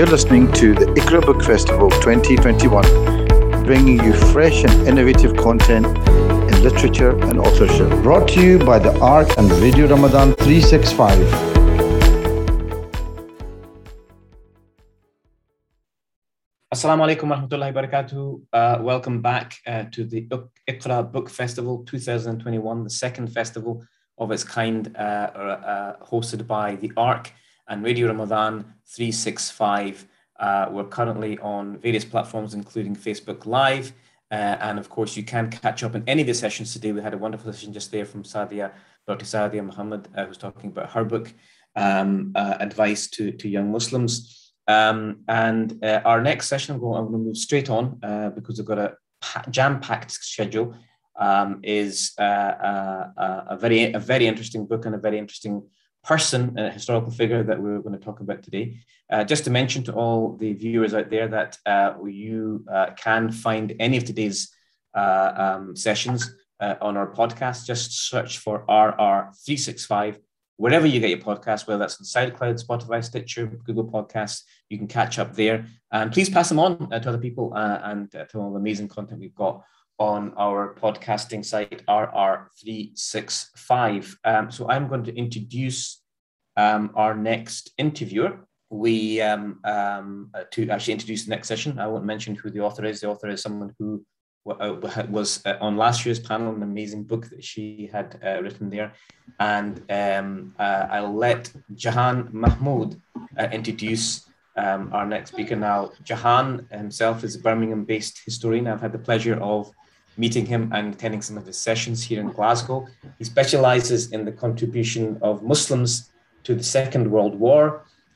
You're listening to the Iqra Book Festival 2021, bringing you fresh and innovative content in literature and authorship. Brought to you by the ARC and Radio Ramadan 365. Assalamu alaikum warahmatullahi wabarakatuh. Uh, welcome back uh, to the Iqra Book Festival 2021, the second festival of its kind, uh, uh hosted by the ARC and Radio Ramadan 365. Uh, we're currently on various platforms, including Facebook Live. Uh, and of course, you can catch up on any of the sessions today. We had a wonderful session just there from Sadia, Dr. Sadia Muhammad, uh, who's talking about her book, um, uh, Advice to, to Young Muslims. Um, and uh, our next session, I'm going, to move straight on uh, because we've got a jam packed schedule. Um, is a very a very interesting book and a very interesting person, a historical figure that we're going to talk about today. Uh, just to mention to all the viewers out there that uh, you uh, can find any of today's uh, um, sessions uh, on our podcast. Just search for RR365 wherever you get your podcast, whether that's on SoundCloud, Spotify, Stitcher, Google Podcasts. You can catch up there, and please pass them on uh, to other people and to all the amazing content we've got on our podcasting site, RR365. Um, so I'm going to introduce um, our next interviewer. We um, um, uh, to actually introduce the next session. I won't mention who the author is. The author is someone who uh, was uh, on last year's panel, an amazing book that she had uh, written there. And um, uh, I'll let Jahan Mahmood uh, introduce um, our next speaker now. Jahan himself is a Birmingham based historian. I've had the pleasure of meeting him and attending some of his sessions here in Glasgow. He specializes in the contribution of Muslims to the Second World War.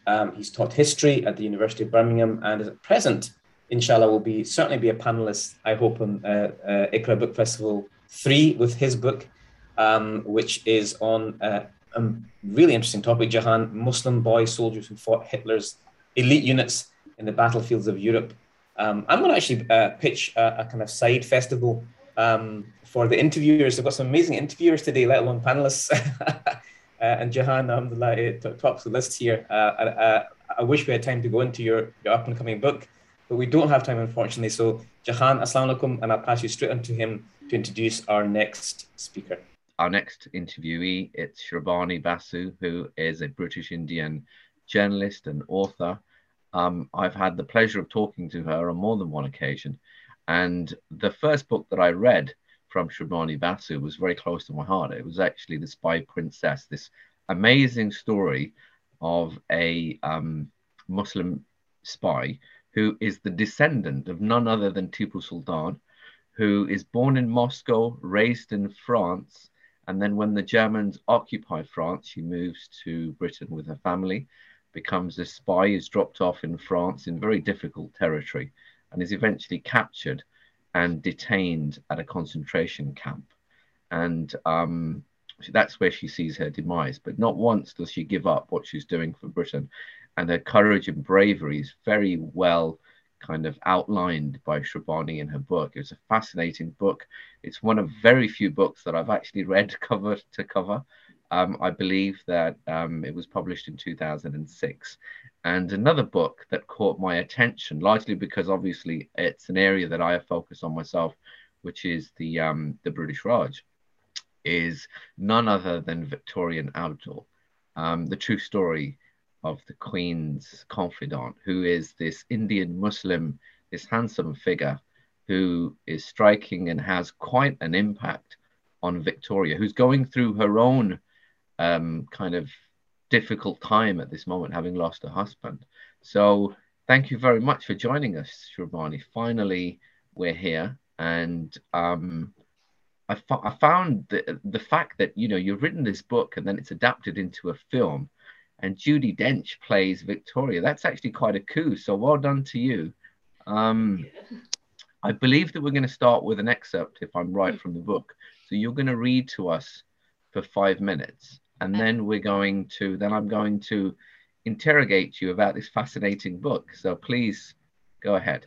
Um, he's taught history at the University of Birmingham and is at present, inshallah, will be certainly be a panelist, I hope, on uh, uh, Book Festival 3 with his book, um, which is on uh, a really interesting topic, Jahan, Muslim boy soldiers who fought Hitler's elite units in the battlefields of Europe. Um, I'm going to actually uh, pitch a, a, kind of side festival um, for the interviewers. I've got some amazing interviewers today, let alone panelists. uh, and Jahan, alhamdulillah, tops the list here. Uh, I, I, wish we had time to go into your, your up and coming book, but we don't have time, unfortunately. So, Jahan, assalamu alaikum, and I'll pass you straight on to him to introduce our next speaker. Our next interviewee, it's Shrabani Basu, who is a British Indian journalist and author. Um, I've had the pleasure of talking to her on more than one occasion. And the first book that I read from Shrabani Basu was very close to my heart. It was actually The Spy Princess, this amazing story of a um, Muslim spy who is the descendant of none other than Tipu Sultan, who is born in Moscow, raised in France, and then when the Germans occupy France, she moves to Britain with her family becomes a spy, is dropped off in France in very difficult territory, and is eventually captured and detained at a concentration camp. And um, that's where she sees her demise. But not once does she give up what she's doing for Britain. And her courage and bravery is very well kind of outlined by Shrabani in her book. It's a fascinating book. It's one of very few books that I've actually read cover to cover. Um, I believe that um, it was published in 2006. And another book that caught my attention, largely because obviously it's an area that I have focused on myself, which is the um, the British Raj, is none other than Victoria and Abdul, um, the true story of the Queen's confidant, who is this Indian Muslim, this handsome figure who is striking and has quite an impact on Victoria, who's going through her own um, kind of difficult time at this moment, having lost her husband. So thank you very much for joining us, Shrabani. Finally, we're here, and um, I, I found the the fact that you know you've written this book and then it's adapted into a film, and Judi Dench plays Victoria. That's actually quite a coup. So well done to you. Um, I believe that we're going to start with an excerpt, if I'm right, from the book. So you're going to read to us for five minutes and then we're going to then i'm going to interrogate you about this fascinating book. So please go ahead.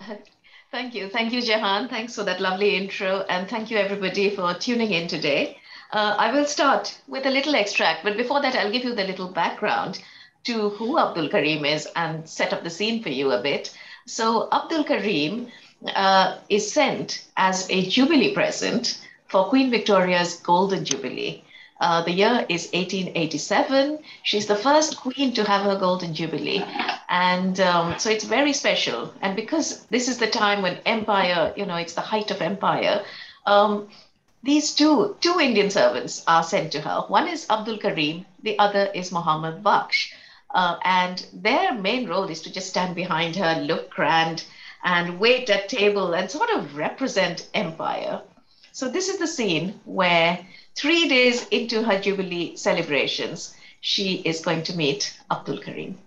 Thank you. Thank you jahan. Thanks for that lovely intro. And thank you everybody for tuning in today. Uh, i will start with a little extract but before that i'll give you the little background to who Abdul Karim is and set up the scene for you a bit. So, Abdul Karim uh, is sent as a Jubilee present for Queen Victoria's Golden Jubilee. Uh, the year is 1887. She's the first queen to have her golden jubilee. And um, so it's very special. And because this is the time when empire, you know, it's the height of empire, um, these two, two Indian servants are sent to her. One is Abdul Karim, the other is Muhammad Baksh. Uh, and their main role is to just stand behind her, look grand, and wait at table and sort of represent empire. So this is the scene where three days into her Jubilee celebrations, she is going to meet Abdul Karim.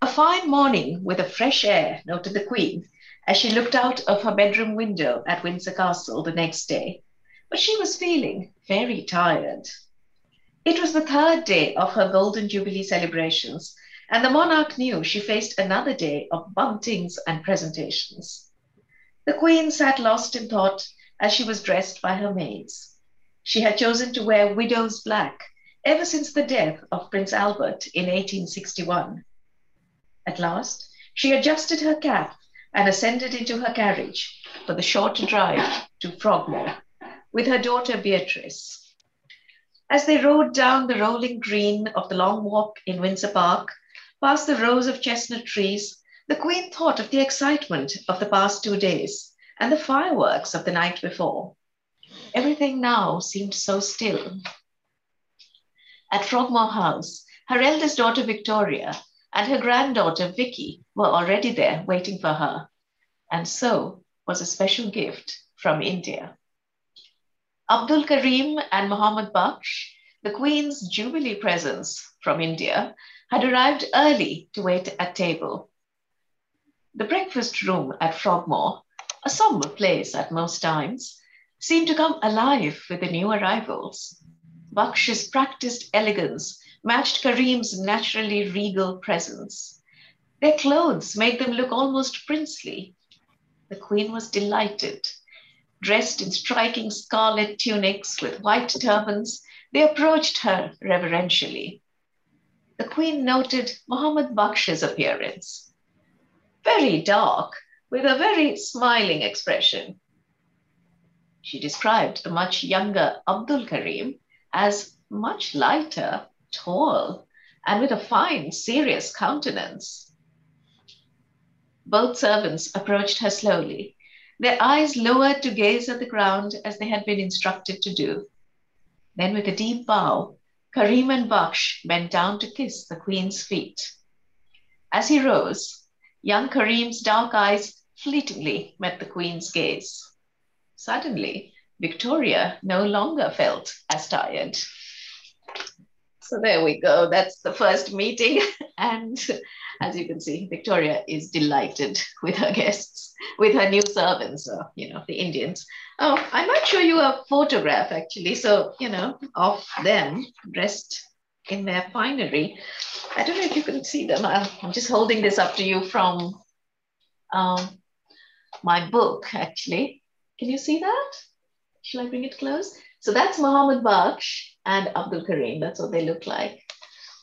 A fine morning with a fresh air, noted the Queen, as she looked out of her bedroom window at Windsor Castle the next day. But she was feeling very tired. It was the third day of her Golden Jubilee celebrations, and the monarch knew she faced another day of buntings and presentations. The Queen sat lost in thought as she was dressed by her maids. She had chosen to wear widow's black ever since the death of Prince Albert in 1861. At last, she adjusted her cap and ascended into her carriage for the short drive to Frogmore with her daughter Beatrice. As they rode down the rolling green of the long walk in Windsor Park, past the rows of chestnut trees, the Queen thought of the excitement of the past two days and the fireworks of the night before. Everything now seemed so still. At Frogmore House, her eldest daughter Victoria and her granddaughter Vicky were already there waiting for her, and so was a special gift from India. Abdul Karim and Muhammad Baksh, the Queen's Jubilee presents from India, had arrived early to wait at table. The breakfast room at Frogmore, a somber place at most times, seemed to come alive with the new arrivals. Baksh's practiced elegance matched Karim's naturally regal presence. Their clothes made them look almost princely. The queen was delighted. Dressed in striking scarlet tunics with white turbans, they approached her reverentially. The queen noted Muhammad Baksh's appearance. Very dark, with a very smiling expression. She described the much younger Abdul Karim as much lighter, tall, and with a fine, serious countenance. Both servants approached her slowly, their eyes lowered to gaze at the ground as they had been instructed to do. Then, with a deep bow, Karim and Baksh bent down to kiss the queen's feet. As he rose, young Karim's dark eyes fleetingly met the queen's gaze. Suddenly, Victoria no longer felt as tired. So there we go. That's the first meeting. And as you can see, Victoria is delighted with her guests, with her new servants, uh, you know, the Indians. Oh, I might show you a photograph actually. So, you know, of them dressed in their finery. I don't know if you can see them. I'm just holding this up to you from um, my book, actually. Can you see that? Shall I bring it close? So that's Muhammad Baksh and Abdul Karim. That's what they look like.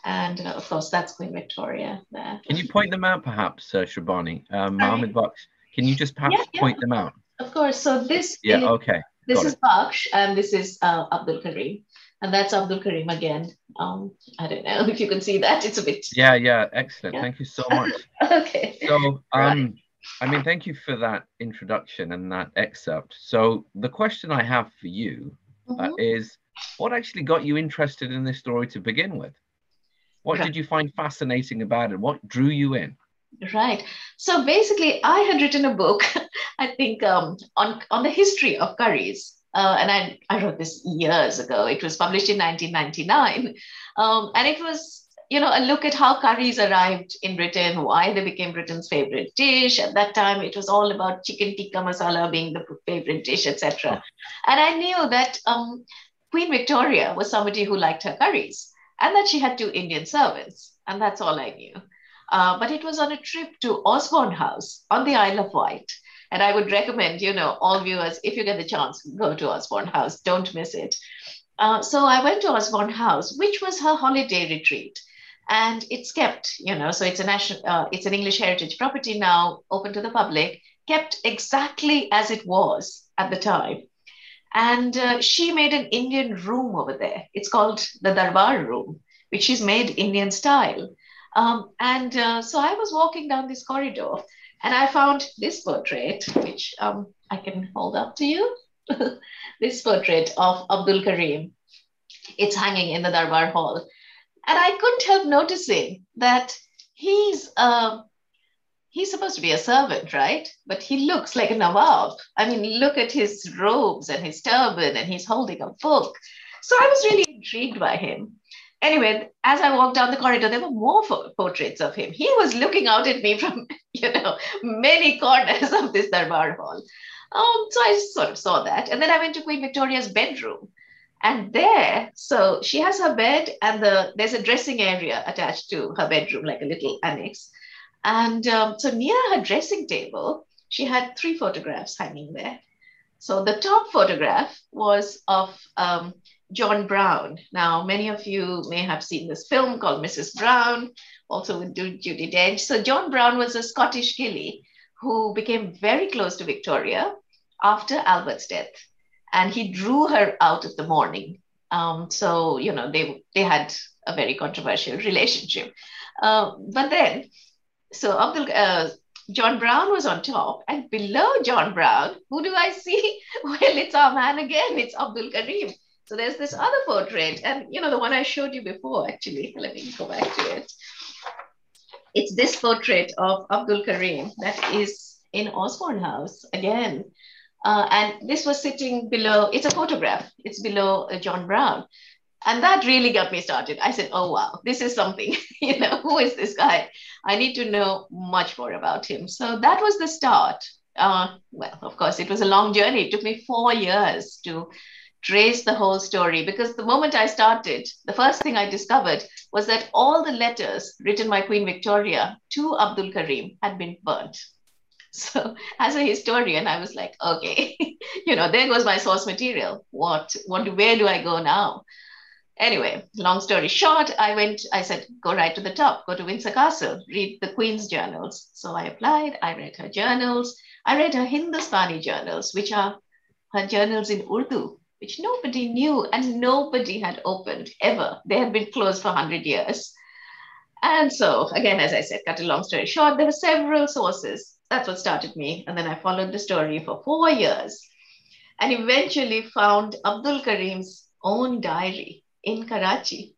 And uh, of course, that's Queen Victoria there. Can you point them out, perhaps, uh, Shrabani? Um, Muhammad Baksh, can you just perhaps Yeah, yeah. point them out? Of course. So this Yeah, is, okay. this got is Baksh and this is uh, Abdul Karim. And that's Abdul Karim again. Um, I don't know if you can see that. It's a bit. Yeah, yeah, excellent. Yeah. Thank you so much. okay. So, Right. I mean, thank you for that introduction and that excerpt. So, the question I have for you uh, Mhm. is what actually got you interested in this story to begin with? What Right. did you find fascinating about it? What drew you in? Right. So basically, I had written a book, I think, um, on, on the history of curries. Uh, and I, I wrote this years ago. It was published in 1999. Um, and it was, you know, a look at how curries arrived in Britain, why they became Britain's favorite dish. At that time, it was all about chicken tikka masala being the favorite dish, etc. And I knew that um, Queen Victoria was somebody who liked her curries and that she had two Indian servants. And that's all I knew. Uh, but it was on a trip to Osborne House on the Isle of Wight. And I would recommend, you know, all viewers, if you get the chance, go to Osborne House. Don't miss it. Uh, so I went to Osborne House, which was her holiday retreat. And it's kept, you know, so it's a national, uh, it's an English heritage property now, open to the public, kept exactly as it was at the time. And uh, she made an Indian room over there. It's called the Darbar room, which she's made Indian style. Um, and uh, so I was walking down this corridor and I found this portrait, which um, I can hold up to you. this portrait of Abdul Karim. It's hanging in the Darbar Hall. And I couldn't help noticing that he's uh, he's supposed to be a servant, right? But he looks like a Nawab. I mean, look at his robes and his turban, and he's holding a book. So I was really intrigued by him. Anyway, as I walked down the corridor, there were more portraits of him. He was looking out at me from, you know, many corners of this Darbar hall. Um, so I sort of saw that. And then I went to Queen Victoria's bedroom. And there, so she has her bed, and the there's a dressing area attached to her bedroom, like a little annex. And um, so near her dressing table, she had three photographs hanging there. So the top photograph was of um, John Brown. Now, many of you may have seen this film called Mrs. Brown, also with Judi Dench. So John Brown was a Scottish gillie who became very close to Victoria after Albert's death. And he drew her out of the mourning. Um, so, you know, they, they had a very controversial relationship. Uh, but then so Abdul, uh, John Brown was on top, and below John Brown, who do I see? Well, it's our man again. It's Abdul Karim. So there's this other portrait, and you know the one I showed you before. Actually, let me go back to it. It's this portrait of Abdul Karim that is in Osborne House again. Uh, and this was sitting below, it's a photograph, it's below uh, John Brown. And that really got me started. I said, oh, wow, this is something. you know, who is this guy? I need to know much more about him. So that was the start. Uh, well, of course, it was a long journey. It took me four years to trace the whole story because the moment I started, the first thing I discovered was that all the letters written by Queen Victoria to Abdul Karim had been burnt. So as a historian, I was like, okay, you know, there goes my source material. What, what, where do I go now? Anyway, long story short, I went, I said, go right to the top, go to Windsor Castle, read the Queen's journals. So I applied, I read her journals. I read her Hindustani journals, which are her journals in Urdu, which nobody knew and nobody had opened ever. They had been closed for 100 years. And so, again, as I said, cut a long story short, there were several sources. That's what started me. And then I followed the story for four years and eventually found Abdul Karim's own diary in Karachi,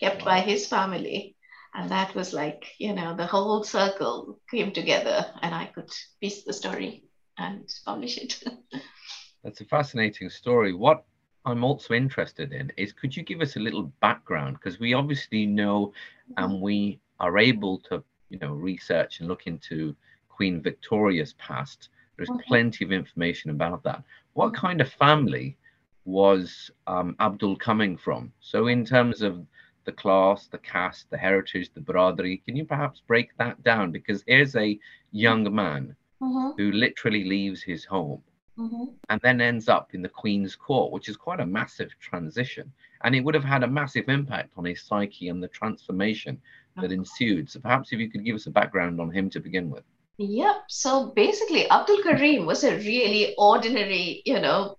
kept by his family. And that was like, you know, the whole circle came together and I could piece the story and publish it. That's a fascinating story. What I'm also interested in is could you give us a little background? Because we obviously know mm-hmm. and we are able to, you know, research and look into Queen Victoria's past. There's okay. plenty of information about that. What kind of family was um, Abdul coming from? So, in terms of the class, the caste, the heritage, the Bradri, can you perhaps break that down? Because here's a young man mm-hmm. who literally leaves his home mm-hmm. and then ends up in the Queen's court, which is quite a massive transition. And it would have had a massive impact on his psyche and the transformation that ensued. So, perhaps if you could give us a background on him to begin with. Yep. So basically, Abdul Karim was a really ordinary, you know,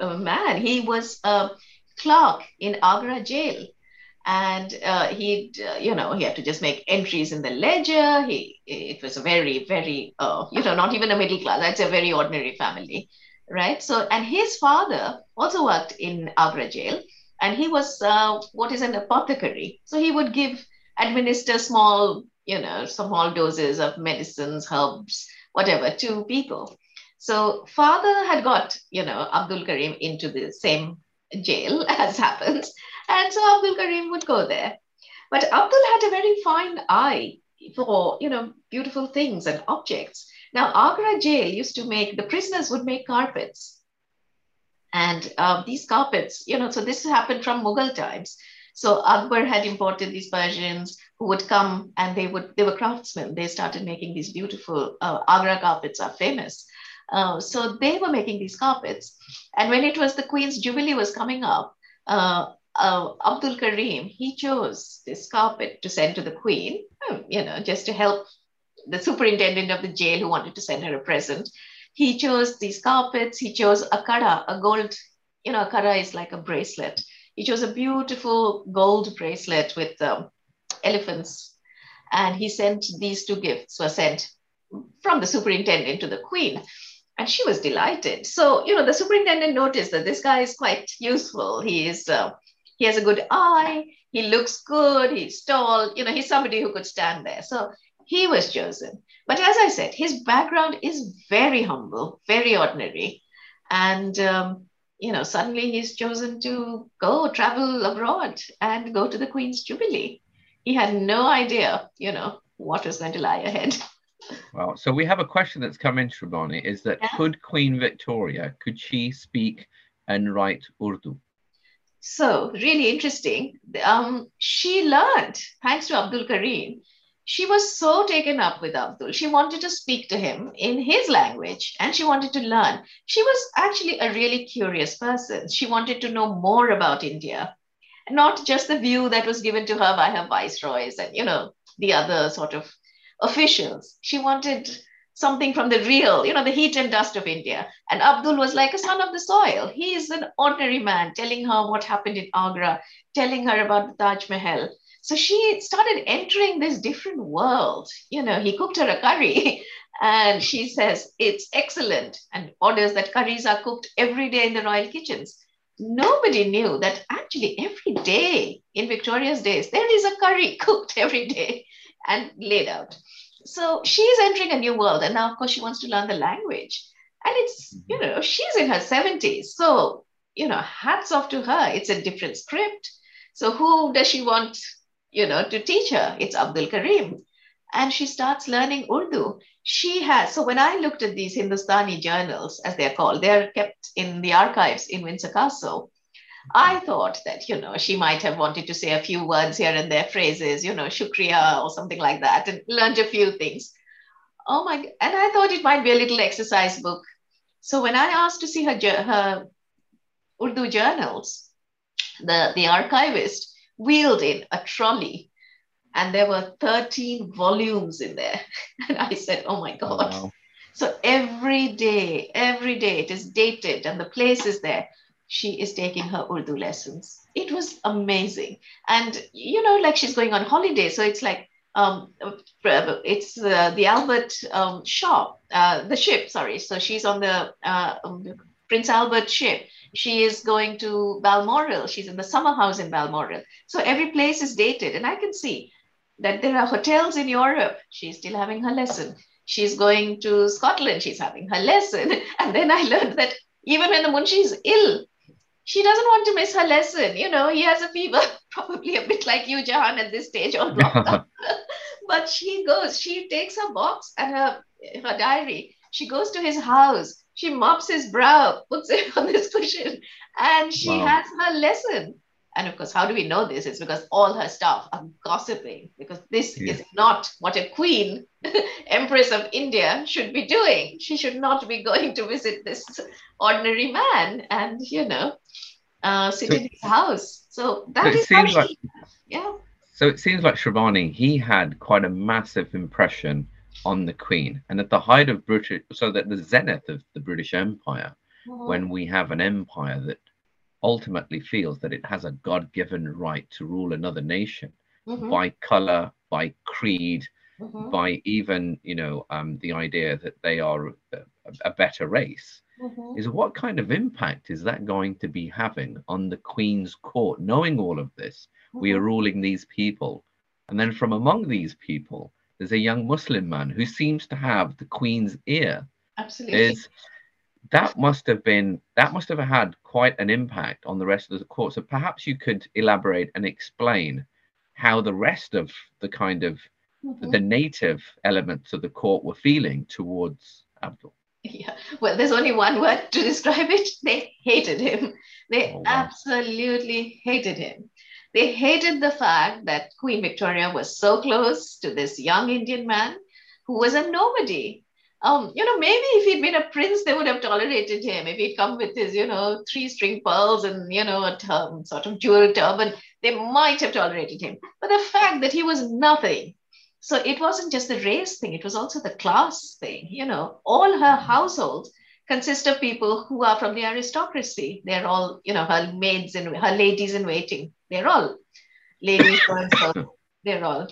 uh, man. He was a clerk in Agra jail. And uh, he, uh, you know, he had to just make entries in the ledger. He, it was a very, very, uh, you know, not even a middle class. That's a very ordinary family, right? So, and his father also worked in Agra jail, and he was uh, what is an apothecary. So he would give, administer small, you know, small doses of medicines, herbs, whatever, to people. So father had got, you know, Abdul Karim into the same jail as happens. And so Abdul Karim would go there. But Abdul had a very fine eye for, you know, beautiful things and objects. Now, Agra jail used to make, the prisoners would make carpets. And uh, these carpets, you know, so this happened from Mughal times. So Akbar had imported these Persians who would come and they would, they were craftsmen. They started making these beautiful, uh, Agra carpets are famous. Uh, so they were making these carpets. And when it was the Queen's Jubilee was coming up, uh, uh, Abdul Karim, he chose this carpet to send to the Queen, um, you know, just to help the superintendent of the jail who wanted to send her a present. He chose these carpets. He chose a kara, a gold, you know, a kara is like a bracelet. He chose a beautiful gold bracelet with um, elephants. And he sent these two gifts were sent from the superintendent to the queen. And she was delighted. So, you know, the superintendent noticed that this guy is quite useful. He is, uh, he has a good eye. He looks good. He's tall. You know, he's somebody who could stand there. So he was chosen. But as I said, his background is very humble, very ordinary. And, um, you know, suddenly he's chosen to go travel abroad and go to the Queen's Jubilee. He had no idea, you know, what was going to lie ahead. Well, so we have a question that's come in, Shrabani, is that yeah. could Queen Victoria, could she speak and write Urdu? So really interesting. Um, she learned, thanks to Abdul Karim, she was so taken up with Abdul. She wanted to speak to him in his language and she wanted to learn. She was actually a really curious person. She wanted to know more about India, not just the view that was given to her by her viceroys and, you know, the other sort of officials. She wanted something from the real, you know, the heat and dust of India. And Abdul was like a son of the soil. He is an ordinary man telling her what happened in Agra, telling her about the Taj Mahal. So she started entering this different world. You know, he cooked her a curry and she says, it's excellent, and orders that curries are cooked every day in the royal kitchens. Nobody knew that actually every day in Victoria's days, there is a curry cooked every day and laid out. So she's entering a new world. And now, of course, she wants to learn the language. And it's, mm-hmm. you know, she's in her 70s. So, you know, hats off to her. It's a different script. So who does she want, you know, to teach her? It's Abdul Karim. And she starts learning Urdu. She has, so when I looked at these Hindustani journals, as they're called, they're kept in the archives in Windsor Castle. I thought that, you know, she might have wanted to say a few words here and there, phrases, you know, shukriya or something like that, and learned a few things. Oh my, and I thought it might be a little exercise book. So when I asked to see her, her Urdu journals, the, the archivist wheeled in a trolley and there were 13 volumes in there. And I said, oh my God. Wow. So every day, every day it is dated and the place is there she is taking her Urdu lessons. It was amazing. And, you know, like she's going on holiday. So it's like, um, it's uh, the Albert um, shop, uh, the ship, sorry. So she's on the uh, um, Prince Albert ship. She is going to Balmoral. She's in the summer house in Balmoral. So every place is dated. And I can see that there are hotels in Europe. She's still having her lesson. She's going to Scotland. She's having her lesson. And then I learned that even when the Munshi is ill, she doesn't want to miss her lesson. You know, he has a fever, probably a bit like you, Jahan, at this stage on lockdown. but she goes, she takes her box and her, her diary. She goes to his house. She mops his brow, puts it on this cushion, and she wow. has her lesson. And of course, how do we know this? It's because all her staff are gossiping because this yeah. is not what a queen, empress of India, should be doing. She should not be going to visit this ordinary man and, you know, uh, sit so, in his house. So that so is how she, like, yeah. So it seems like Shrabani, he had quite a massive impression on the Queen. And at the height of British, so that the zenith of the British Empire, mm-hmm. when we have an empire that ultimately feels that it has a God given right to rule another nation mm-hmm. by color, by creed, mm-hmm. by even, you know, um, the idea that they are a, a better race. Mm-hmm. Is what kind of impact is that going to be having on the Queen's court, knowing all of this? We are mm-hmm. ruling these people. And then from among these people, there's a young Muslim man who seems to have the Queen's ear. Absolutely. There's, that must have been that must have had quite an impact on the rest of the court. So perhaps you could elaborate and explain how the rest of the kind of mm-hmm. the native elements of the court were feeling towards Abdul. Yeah, well, there's only one word to describe it. They hated him. They oh, wow. absolutely hated him. They hated the fact that Queen Victoria was so close to this young Indian man who was a nobody Um, you know, maybe if he'd been a prince, they would have tolerated him. If he'd come with his, you know, three string pearls and, you know, a term, sort of jewel turban, they might have tolerated him. But the fact that he was nothing, so it wasn't just the race thing, it was also the class thing. You know, all her household consist of people who are from the aristocracy. They're all, you know, her maids and her ladies in waiting. They're all ladies, they're all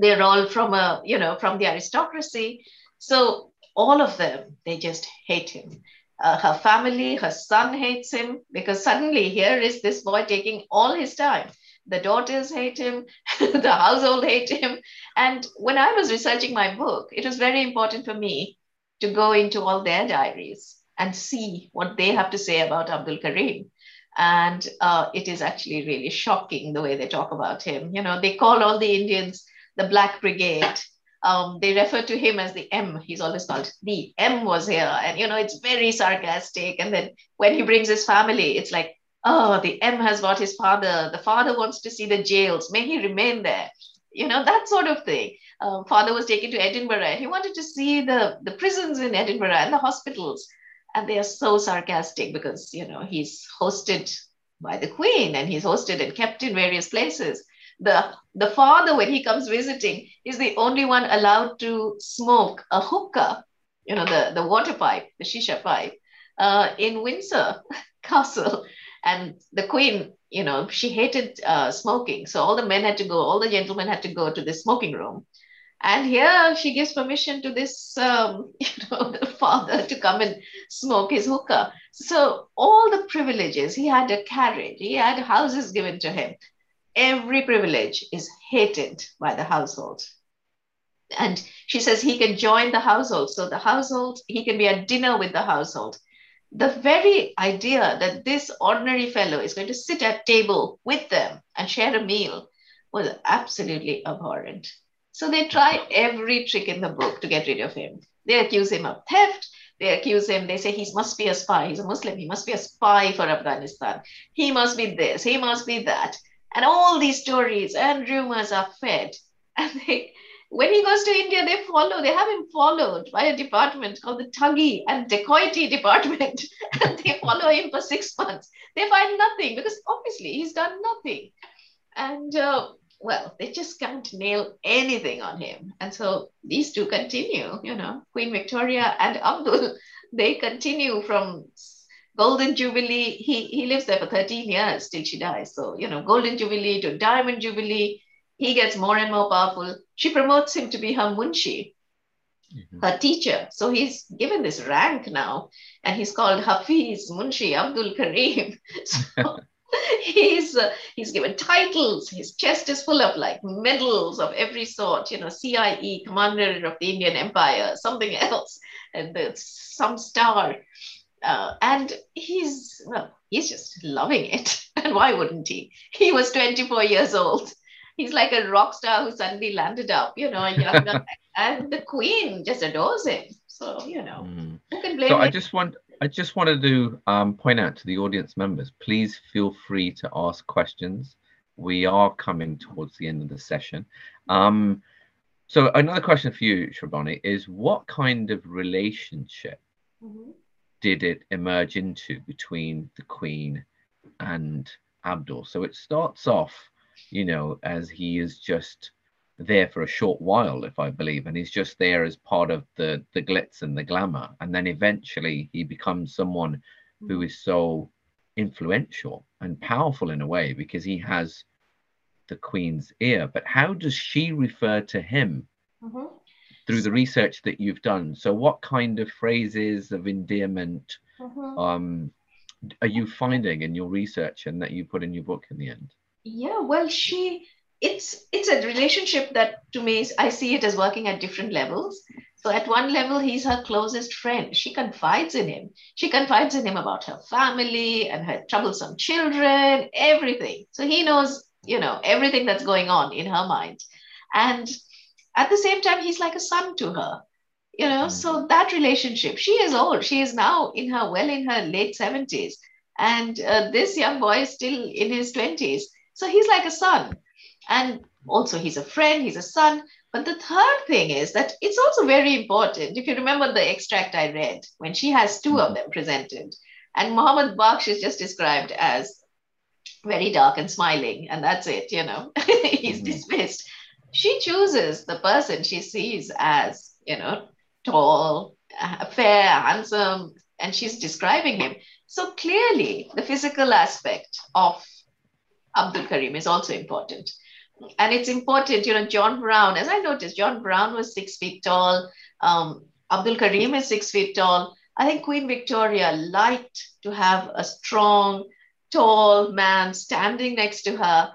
they're all from a you know from the aristocracy so all of them they just hate him. Uh, her family her son hates him because suddenly here is this boy taking all his time. The daughters hate him the household hate him. And when i was researching my book it was very important for me to go into all their diaries and see what they have to say about abdul karim. And uh, it is actually really shocking the way they talk about him. You know they call all the indians the Black Brigade. Um, they refer to him as the M. He's always called the M was here. And, you know, it's very sarcastic. And then when he brings his family, it's like, oh, the M has brought his father. The father wants to see the jails. May he remain there. You know, that sort of thing. Um, father was taken to Edinburgh. He wanted to see the, the prisons in Edinburgh and the hospitals. And they are so sarcastic because, you know, he's hosted by the Queen and he's hosted and kept in various places the the father when he comes visiting is the only one allowed to smoke a hookah you know the the water pipe the shisha pipe uh, in windsor castle. And the queen you know she hated uh, smoking. So all the men had to go all the gentlemen had to go to the smoking room. And here she gives permission to this um, you know the father to come and smoke his hookah. So all the privileges he had a carriage he had houses given to him every privilege is hated by the household. And she says he can join the household. So the household, he can be at dinner with the household. The very idea that this ordinary fellow is going to sit at table with them and share a meal was absolutely abhorrent. So they try every trick in the book to get rid of him. They accuse him of theft. They accuse him, they say he must be a spy. He's a Muslim. He must be a spy for Afghanistan. He must be this. He must be that. And all these stories and rumors are fed. And they, when he goes to India, they follow, they have him followed by a department called the Thuggee and Dacoity Department. and they follow him for six months. They find nothing because obviously he's done nothing. And uh, well, they just can't nail anything on him. And so these two continue, you know, Queen Victoria and Abdul, they continue from Golden Jubilee, he, he lives there for 13 years till she dies. So, you know, Golden Jubilee to Diamond Jubilee, he gets more and more powerful. She promotes him to be her munshi, mm-hmm. her teacher. So he's given this rank now, and he's called Hafiz Munshi Abdul Karim. So he's uh, he's given titles. His chest is full of like medals of every sort. You know, CIE, Commander of the Indian Empire, something else, and some star uh, and he's well he's just loving it. And why wouldn't he? He was 24 years old. He's like a rock star who suddenly landed up you know and the queen just adores him. So you know mm. who can blame so him? i just want i just wanted to um, point out to the audience members please feel free to ask questions. We are coming towards the end of the session. Um, so another question for you Shrabani, is what kind of relationship mm-hmm did it emerge into between the Queen and Abdul? So it starts off, you know, as he is just there for a short while, if I believe, and he's just there as part of the the glitz and the glamour, and then eventually he becomes someone who is so influential and powerful in a way because he has the Queen's ear. But how does she refer to him? Mm-hmm through the research that you've done. So, what kind of phrases of endearment mm-hmm. um, are you finding in your research and that you put in your book in the end? Yeah, well, she it's it's a relationship that to me I see it as working at different levels. So at one level, he's her closest friend. She confides in him. She confides in him about her family and her troublesome children, everything. So he knows, you know, everything that's going on in her mind. And at the same time he's like a son to her you know mm-hmm. so that relationship she is old she is now in her well in her late 70s and uh, this young boy is still in his 20s so he's like a son and Also, he's a friend, he's a son. But the third thing is that it's also very important. If you remember the extract I read, when she has 2 of Mm-hmm. them presented, and Muhammad Baksh is just described as very dark and smiling, and that's it, you know, he's Mhm. dismissed. She chooses the person she sees as, you know, tall, uh, fair, handsome, and she's describing him. So clearly, the physical aspect of Abdul Karim is also important. And it's important, you know, John Brown, as I noticed, John Brown was six feet tall. Um, Abdul Karim is six feet tall. I think Queen Victoria liked to have a strong, tall man standing next to her,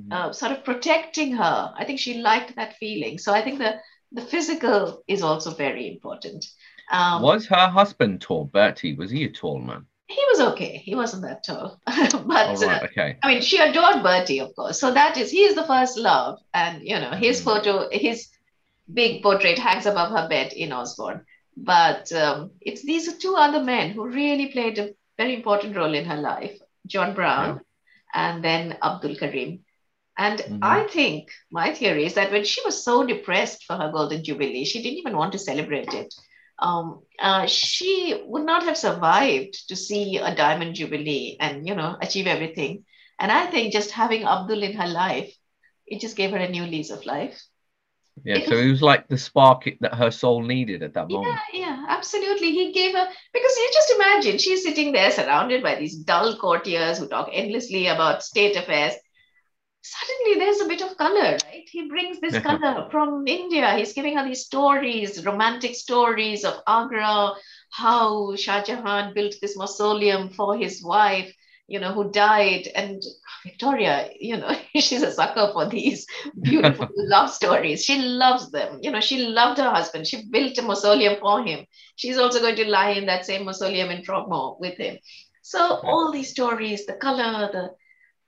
Mhm. uh, sort of protecting her. I think she liked that feeling. So I think the, the physical is also very important. Um, was her husband tall, Bertie? Was he a tall man? he was okay. He wasn't that tall. but All right, uh, okay. I mean, she adored Bertie, of course. So that is, he is the first love. And, you know, his Mhm. photo, his big portrait hangs above her bed in Osborne. But um, it's these two other men who really played a very important role in her life John Brown and then Abdul Karim. And Mhm. I think my theory is that when she was so depressed for her Golden Jubilee, she didn't even want to celebrate it. Um, uh, she would not have survived to see a Diamond Jubilee and, you know, achieve everything. And I think just having Abdul in her life, it just gave her a new lease of life. Yeah, it so it was like the spark that her soul needed at that moment. Yeah, yeah, absolutely. He gave her because you just imagine she's sitting there surrounded by these dull courtiers who talk endlessly about state affairs. Suddenly there's a bit of color, right? He brings this color from India. He's giving her these stories, romantic stories of Agra, how Shah Jahan built this mausoleum for his wife, you know, who died. And Victoria, you know, she's a sucker for these beautiful love stories. She loves them. You know, she loved her husband. She built a mausoleum for him. She's also going to lie in that same mausoleum in Frogmore with him. So all these stories, the color, the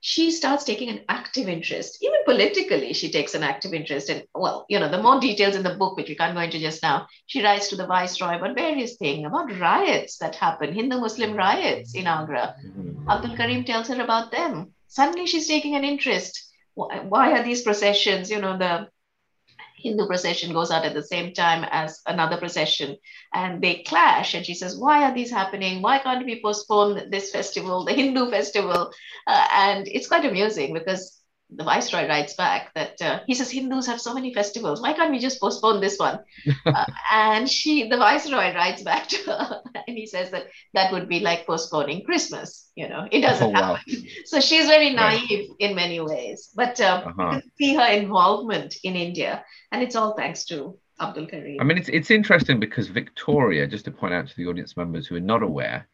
she starts taking an active interest. Even politically, she takes an active interest. And well, you know, the more details in the book, which we can't go into just now, she writes to the viceroy about various things, about riots that happen, Hindu-Muslim riots in Agra. Mhm. Abdul Karim tells her about them. Suddenly she's taking an interest. Why, why are these processions? You know, the Hindu procession goes out at the same time as another procession and they clash. And she says, Why are these happening? Why can't we postpone this festival, the Hindu festival? Uh, and it's quite amusing because the viceroy writes back that uh, he says Hindus have so many festivals. Why can't we just postpone this one? uh, and she, the viceroy, writes back to her, and he says that that would be like postponing Christmas. You know, it doesn't Oh, wow. happen. So she's very Right. naive in many ways, but um, Uh-huh. you can see her involvement in India, and it's all thanks to Abdul Karim. I mean, it's it's interesting because Victoria, just to point out to the audience members who are not aware,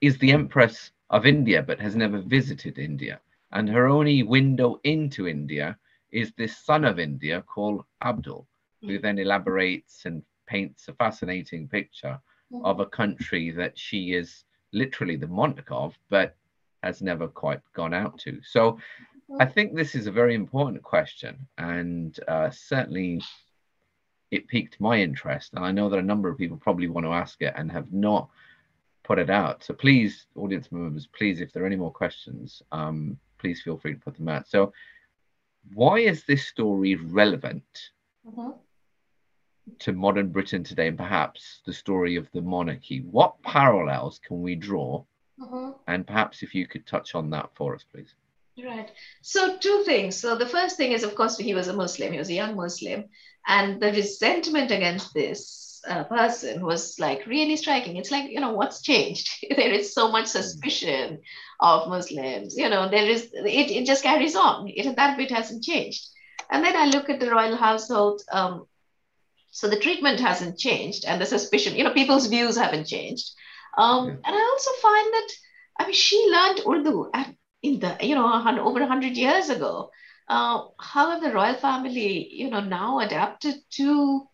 is the Empress of India but has never visited India. And her only window into India is this son of India called Abdul, who then elaborates and paints a fascinating picture of a country that she is literally the monarch of, but has never quite gone out to. So I think this is a very important question, and uh, certainly it piqued my interest. And I know that a number of people probably want to ask it and have not put it out. So please, audience members, please, if there are any more questions, um, please feel free to put them out. So, why is this story relevant Mhm. to modern Britain today, and perhaps the story of the monarchy? What parallels can we draw? Mhm. And perhaps if you could touch on that for us, please. Right. So, two things. So, the first thing is, of course, he was a Muslim, he was a young Muslim. And the resentment against this uh, person was like really striking. It's like, you know, what's changed? there is so much suspicion of Muslims. You know, there is, it, it just carries on. It, that bit hasn't changed. And then I look at the royal household. Um, so, the treatment hasn't changed, and the suspicion, you know, people's views haven't changed. Um, Yeah. And I also find that, I mean, she learned Urdu at in the you know a over 100 years ago uh, how have the royal family you know now adapted to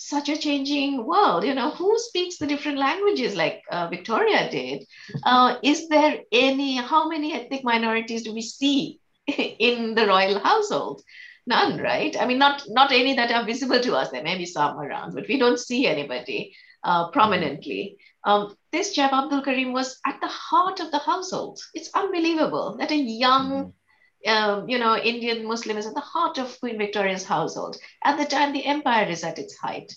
such a changing world. You know who speaks the different languages like uh, victoria did? Uh, is there any how many ethnic minorities do we see in the royal household? None right? I mean not not any that are visible to us. There may be some around but we don't see anybody uh, prominently. Um, this chap Abdul Karim was at the heart of the household. It's unbelievable that a young, um, you know, Indian Muslim is at the heart of Queen Victoria's household. At the time, the empire is at its height.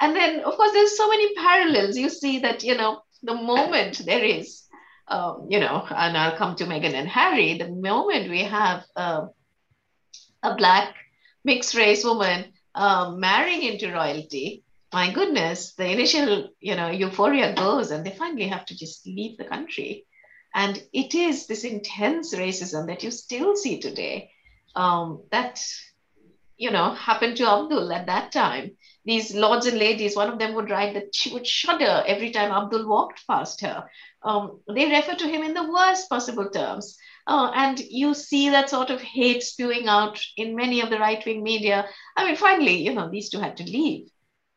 And then, of course, there's so many parallels. You see that, you know, the moment there is, um, you know, and I'll come to Meghan and Harry, the moment we have uh, a black mixed race woman uh, marrying into royalty, my goodness, the initial, you know, euphoria goes and they finally have to just leave the country. And it is this intense racism that you still see today um, that, you know, happened to Abdul at that time. These lords and ladies, one of them would write that she would shudder every time Abdul walked past her. Um, they refer to him in the worst possible terms. Uh, and you see that sort of hate spewing out in many of the right wing media. I mean, finally, you know, these two had to leave.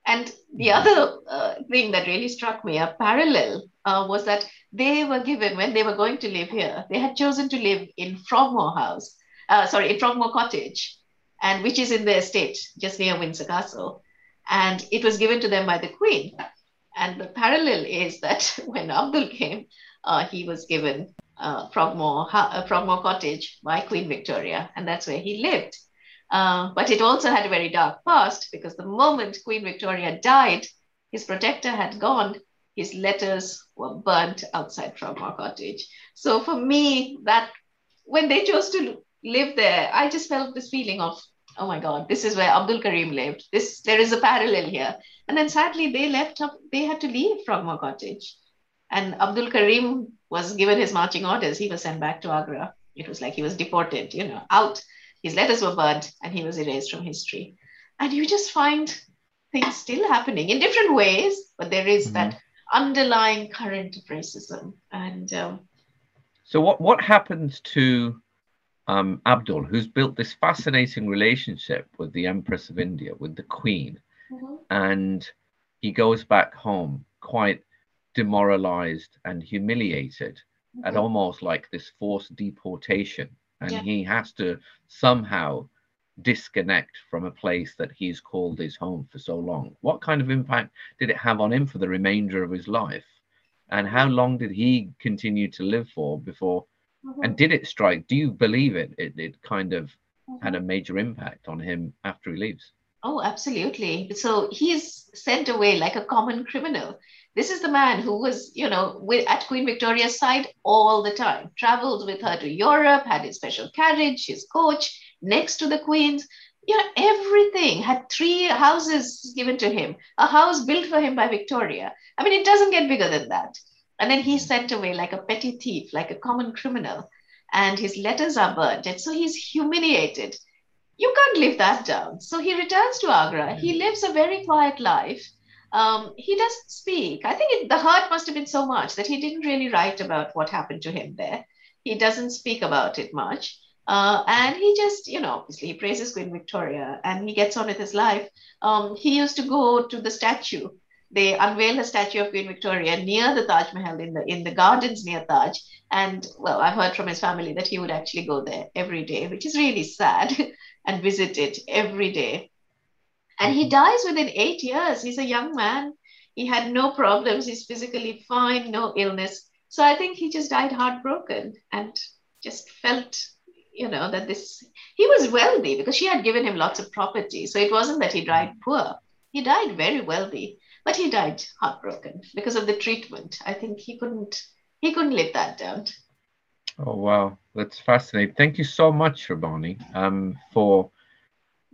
And the mm-hmm. other uh, thing that really struck me, a parallel, uh, was that they were given, when they were going to live here, they had chosen to live in Frogmore House, uh, sorry, in Frogmore Cottage, and which is in the estate just near Windsor Castle. And it was given to them by the Queen. And the parallel is that when Abdul came, uh, he was given uh, Frogmore, uh, Frogmore Cottage by Queen Victoria, and that's where he lived. Uh, but it also had a very dark past because the moment Queen Victoria died, his protector had gone, his letters were burnt outside Frogmore Cottage. So for me, that when they chose to live there, I just felt this feeling of, oh my God, this is where Abdul Karim lived. This there is a parallel here. And then sadly, they left up, they had to leave Frogmore Cottage. And Abdul Karim was given his marching orders. He was sent back to Agra. It was like he was deported, you know, out. His letters were burnt and he was erased from history. And you just find things still happening in different ways, but there is mm-hmm. that underlying current of racism. And um, so, what what happens to um, Abdul, who's built this fascinating relationship with the Empress of India, with the Queen, mm-hmm. and he goes back home quite demoralized and humiliated, mm-hmm. and almost like this forced deportation, and yeah. he has to somehow disconnect from a place that he's called his home for so long? What kind of impact did it have on him for the remainder of his life? And how long did he continue to live for before? Mm-hmm. And did it strike? Do you believe it? It, it kind of mm-hmm. had a major impact on him after he leaves. Oh, absolutely. So he's sent away like a common criminal. This is the man who was, you know, with, at Queen Victoria's side all the time, traveled with her to Europe, had his special carriage, his coach, next to the queen's you know everything had three houses given to him a house built for him by victoria. I mean it doesn't get bigger than that. And then he's sent away like a petty thief like a common criminal and his letters are burnt. And so he's humiliated. You can't live that down. So he returns to agra. He lives a very quiet life. Um, he doesn't speak. I think it, the hurt must have been so much that he didn't really write about what happened to him there. He doesn't speak about it much uh, and he just, you know, obviously he praises Queen Victoria and he gets on with his life. Um, he used to go to the statue. They unveil a statue of Queen Victoria near the Taj Mahal in the in the gardens near Taj. And well, I've heard from his family that he would actually go there every day, which is really sad, and visit it every day. And he dies within eight years. He's a young man. He had no problems. He's physically fine, no illness. So I think he just died heartbroken and just felt you know, that this, he was wealthy because she had given him lots of property. So it wasn't that he died poor. He died very wealthy, but he died heartbroken because of the treatment. I think he couldn't, he couldn't live that down. Oh, wow. That's fascinating. Thank you so much, Shrabani, um, for,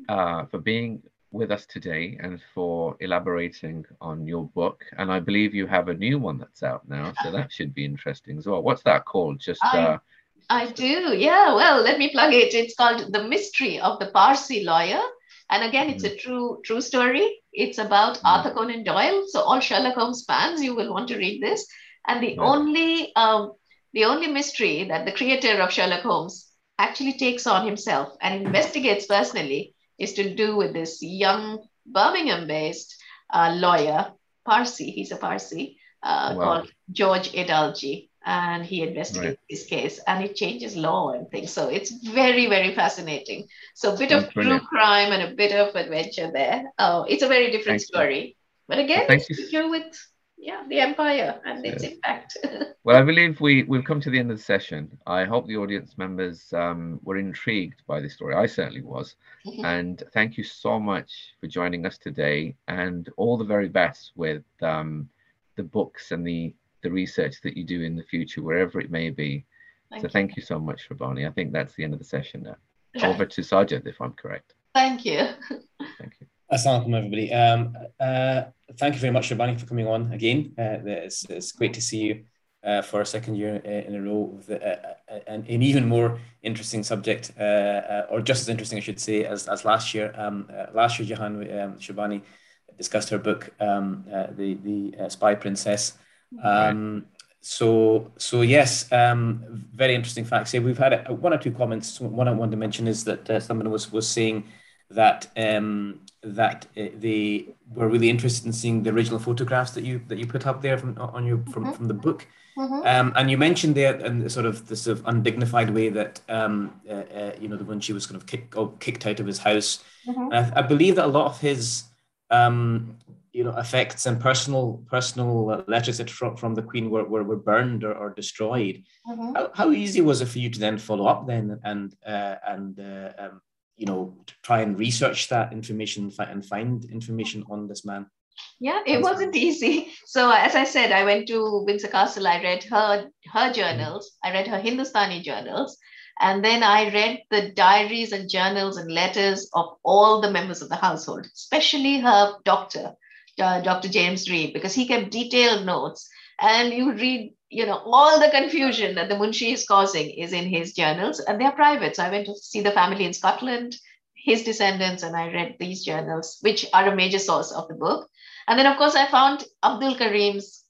uh, for being with us today and for elaborating on your book. And I believe you have a new one that's out now, so that should be interesting as well. What's that called? Just uh, I do. Yeah. Well, let me plug it. It's called The Mystery of the Parsi Lawyer. And again, it's a mm-hmm. true true story. It's about mm. Arthur Conan Doyle. So all Sherlock Holmes fans, you will want to read this. And the only um, the only mystery that the creator of Sherlock Holmes actually takes on himself and investigates personally is to do with this young Birmingham-based uh, lawyer, Parsi. He's a Parsi uh, wow. called George Edalji and he investigates right. this case and it changes law and things. So it's very, very fascinating. So a bit of true crime and a bit of adventure there. Oh, it's a very different Thank story. You. But again, well, you. with yeah, the empire and its impact. well, I believe we we've come to the end of the session. I hope the audience members um, were intrigued by the story. I certainly was, and thank you so much for joining us today. And all the very best with um, the books and the the research that you do in the future, wherever it may be. Thank so you. thank you so much, Rabani. I think that's the end of the session now. Over to Sajid, if I'm correct. Thank you. Thank you. Assalamu everybody. Um, uh, thank you very much, Rabani, for coming on again. Uh, it's, it's great to see you uh, for a second year uh, in a row with uh, uh, an, an, even more interesting subject, or just as interesting, I should say, as, as last year. Um, last year, Jahan um, Shabani discussed her book, um, the the Spy Princess. Um. So so yes, um, very interesting facts here. We've had a, one or two comments. One I wanted to mention is that someone was was saying that um, that uh, they were really interested in seeing the original photographs that you that you put up there from on your from, mm-hmm. from the book. Mm-hmm. Um, and you mentioned there in sort of the sort of undignified way that um, uh, uh, you know the when she was kind of kicked oh, kicked out of his house. Mm-hmm. I, I, believe that a lot of his um, you know effects and personal personal letters from, from the Queen were, were, were burned or, or destroyed. Mm-hmm. How, how easy was it for you to then follow up then and uh, and uh, um, you know try and research that information and find information on this man? Yeah it wasn't easy. So as i said i went to windsor castle i read her her journals. I read her hindustani journals. And then i read the diaries and journals and letters of all the members of the household especially her doctor uh, dr james reid because he kept detailed notes. And you read you know all the confusion that the munshi is causing is in his journals and they're private. So i went to see the family in scotland his descendants and i read these journals which are a major source of the book. And then of course i found abdul karim's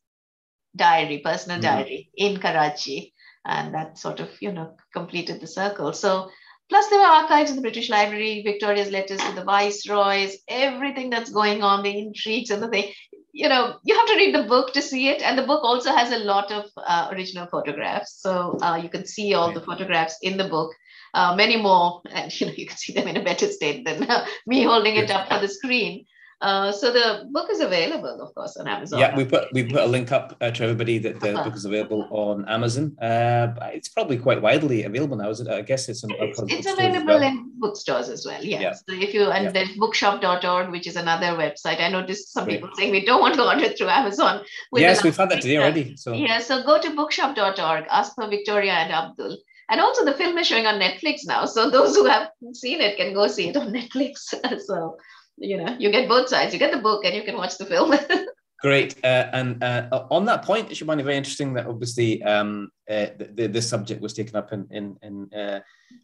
diary personal mm-hmm. diary in karachi and that sort of you know completed the circle. So plus there were archives in the british library victoria's letters to the viceroys everything that's going on the intrigues and the thing. You know you have to read the book to see it and the book also has a lot of uh, original photographs. So uh, you can see all the photographs in the book. Uh, many more and you know you can see them in a better state than uh, me holding it up for the screen uh, so the book is available, of course, on Amazon. Yeah, we put we put a link up uh, to everybody that the uh-huh. book is available on Amazon. Uh, it's probably quite widely available now, is it? I guess it's, it's, it's available well. in bookstores as well. Yeah. yeah. So if you and yeah. there's bookshop.org, which is another website. I noticed some people saying we don't want to order through Amazon. Yes, we've had that today already. So yeah, so go to bookshop.org, ask for Victoria and Abdul. And also the film is showing on Netflix now. So those who have seen it can go see it on Netflix. so you know you get both sides you get the book and you can watch the film great uh, and uh, on that point it should be very interesting that obviously um, uh, the, this subject was taken up in in, in uh,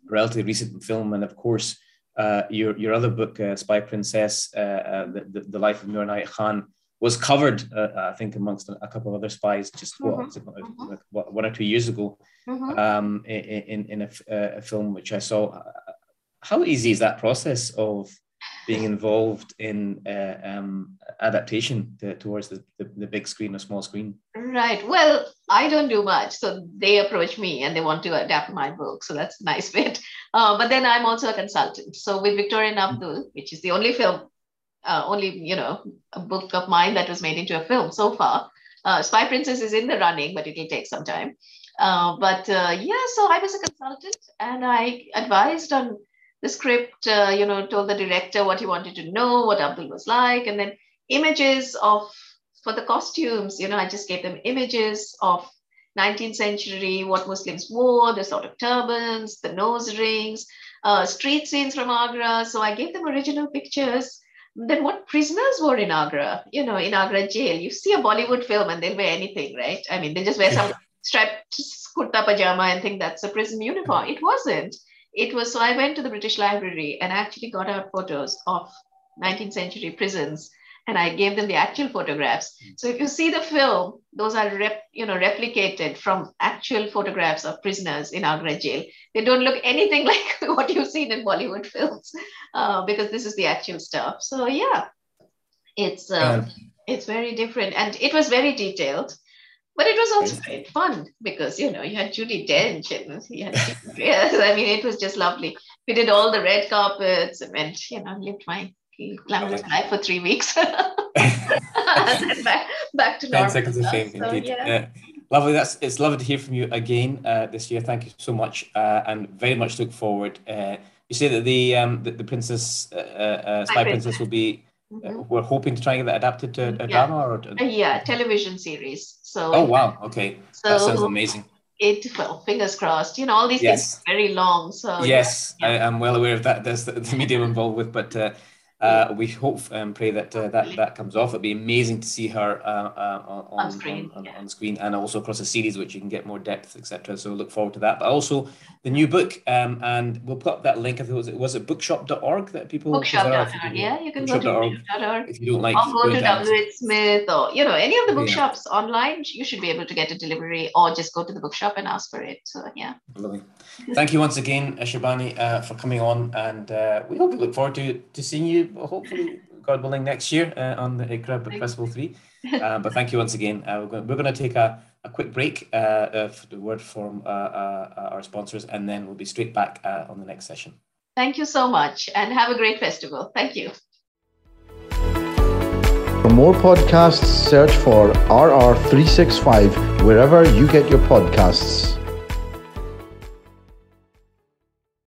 relatively recent film and of course uh, your your other book uh, spy princess the, the, the, life of Noor Khan was covered i think amongst a couple of other spies just mm-hmm. what, mm-hmm. one or two years ago mm-hmm. um, in, in a, a film which i saw how easy is that process of being involved in uh, um, adaptation to, towards the, the, the, big screen or small screen? Right. Well, I don't do much. So they approach me and they want to adapt my book. So that's a nice bit. Uh, but then I'm also a consultant. So with Victoria and Abdul, which is the only film, uh, only, you know, a book of mine that was made into a film so far. Uh, Spy Princess is in the running, but it'll take some time. Uh, but uh, yeah, so I was a consultant and I advised on the script, uh, you know, told the director what he wanted to know, what Abdul was like, and then images of for the costumes. You know, I just gave them images of 19th century, what Muslims wore, the sort of turbans, the nose rings, uh, street scenes from Agra. So I gave them original pictures. Then what prisoners wore in Agra, you know, in Agra jail. You see a Bollywood film and they'll wear anything, right? I mean, they just wear some striped kurta pajama and think that's a prison uniform. It wasn't it was so I went to the British Library and actually got out photos of 19th century prisons and I gave them the actual photographs. So if you see the film, those are rep, you know replicated from actual photographs of prisoners in Agra jail. They don't look anything like what you've seen in Bollywood films uh, because this is the actual stuff. So yeah, it's um, it's very different and it was very detailed. But it was also great fun because you know you had Judi Dench and you had yes, I mean it was just lovely. We did all the red carpets and went, you know, lived my glamorous life for three weeks. back, back to normal. 10 seconds of fame, So, indeed. yeah. Yeah. Lovely. That's it's lovely to hear from you again uh, this year. Thank you so much, uh, and very much look forward. Uh, you say that the um, the, the princess, uh, uh, Spy Spy Princess, will be. Uh, Mhm. we're hoping to try and get that adapted to a Yeah. drama, or Uh, yeah, television series. So oh wow, okay, that sounds so amazing. it well, fingers crossed. You know, all these Yes. things are very long. So yes, yeah. I am well aware of that. There's the, the medium involved with, but uh, uh, we hope and pray that uh, that that comes off. It'd be amazing to see her uh, uh, on, On screen, on, yeah. on screen, and also across the series, which you can get more depth, etc. So look forward to that. But also the new book, um, and we'll put up that link. I think it was it was it bookshop.org that people bookshop.org. if Yeah, you can go to bookshop.org. If you don't like, or go to. WH Smith or you know any of the Yeah. bookshops online. You should be able to get a delivery or just go to the bookshop and ask for it. So yeah. Lovely. Thank you once again, uh, Shabani, uh, for coming on, and uh, we hope we look forward to to seeing you, hopefully, God willing, next year uh, on the ICRA Book Thank Festival three. Uh, but thank you once again. Uh, we're going, we're going to take a, a quick break, uh, uh, for the word from uh, uh, our sponsors, and then we'll be straight back uh, on the next session. Thank you so much and have a great festival. Thank you. For more podcasts, search for RR365 wherever you get your podcasts.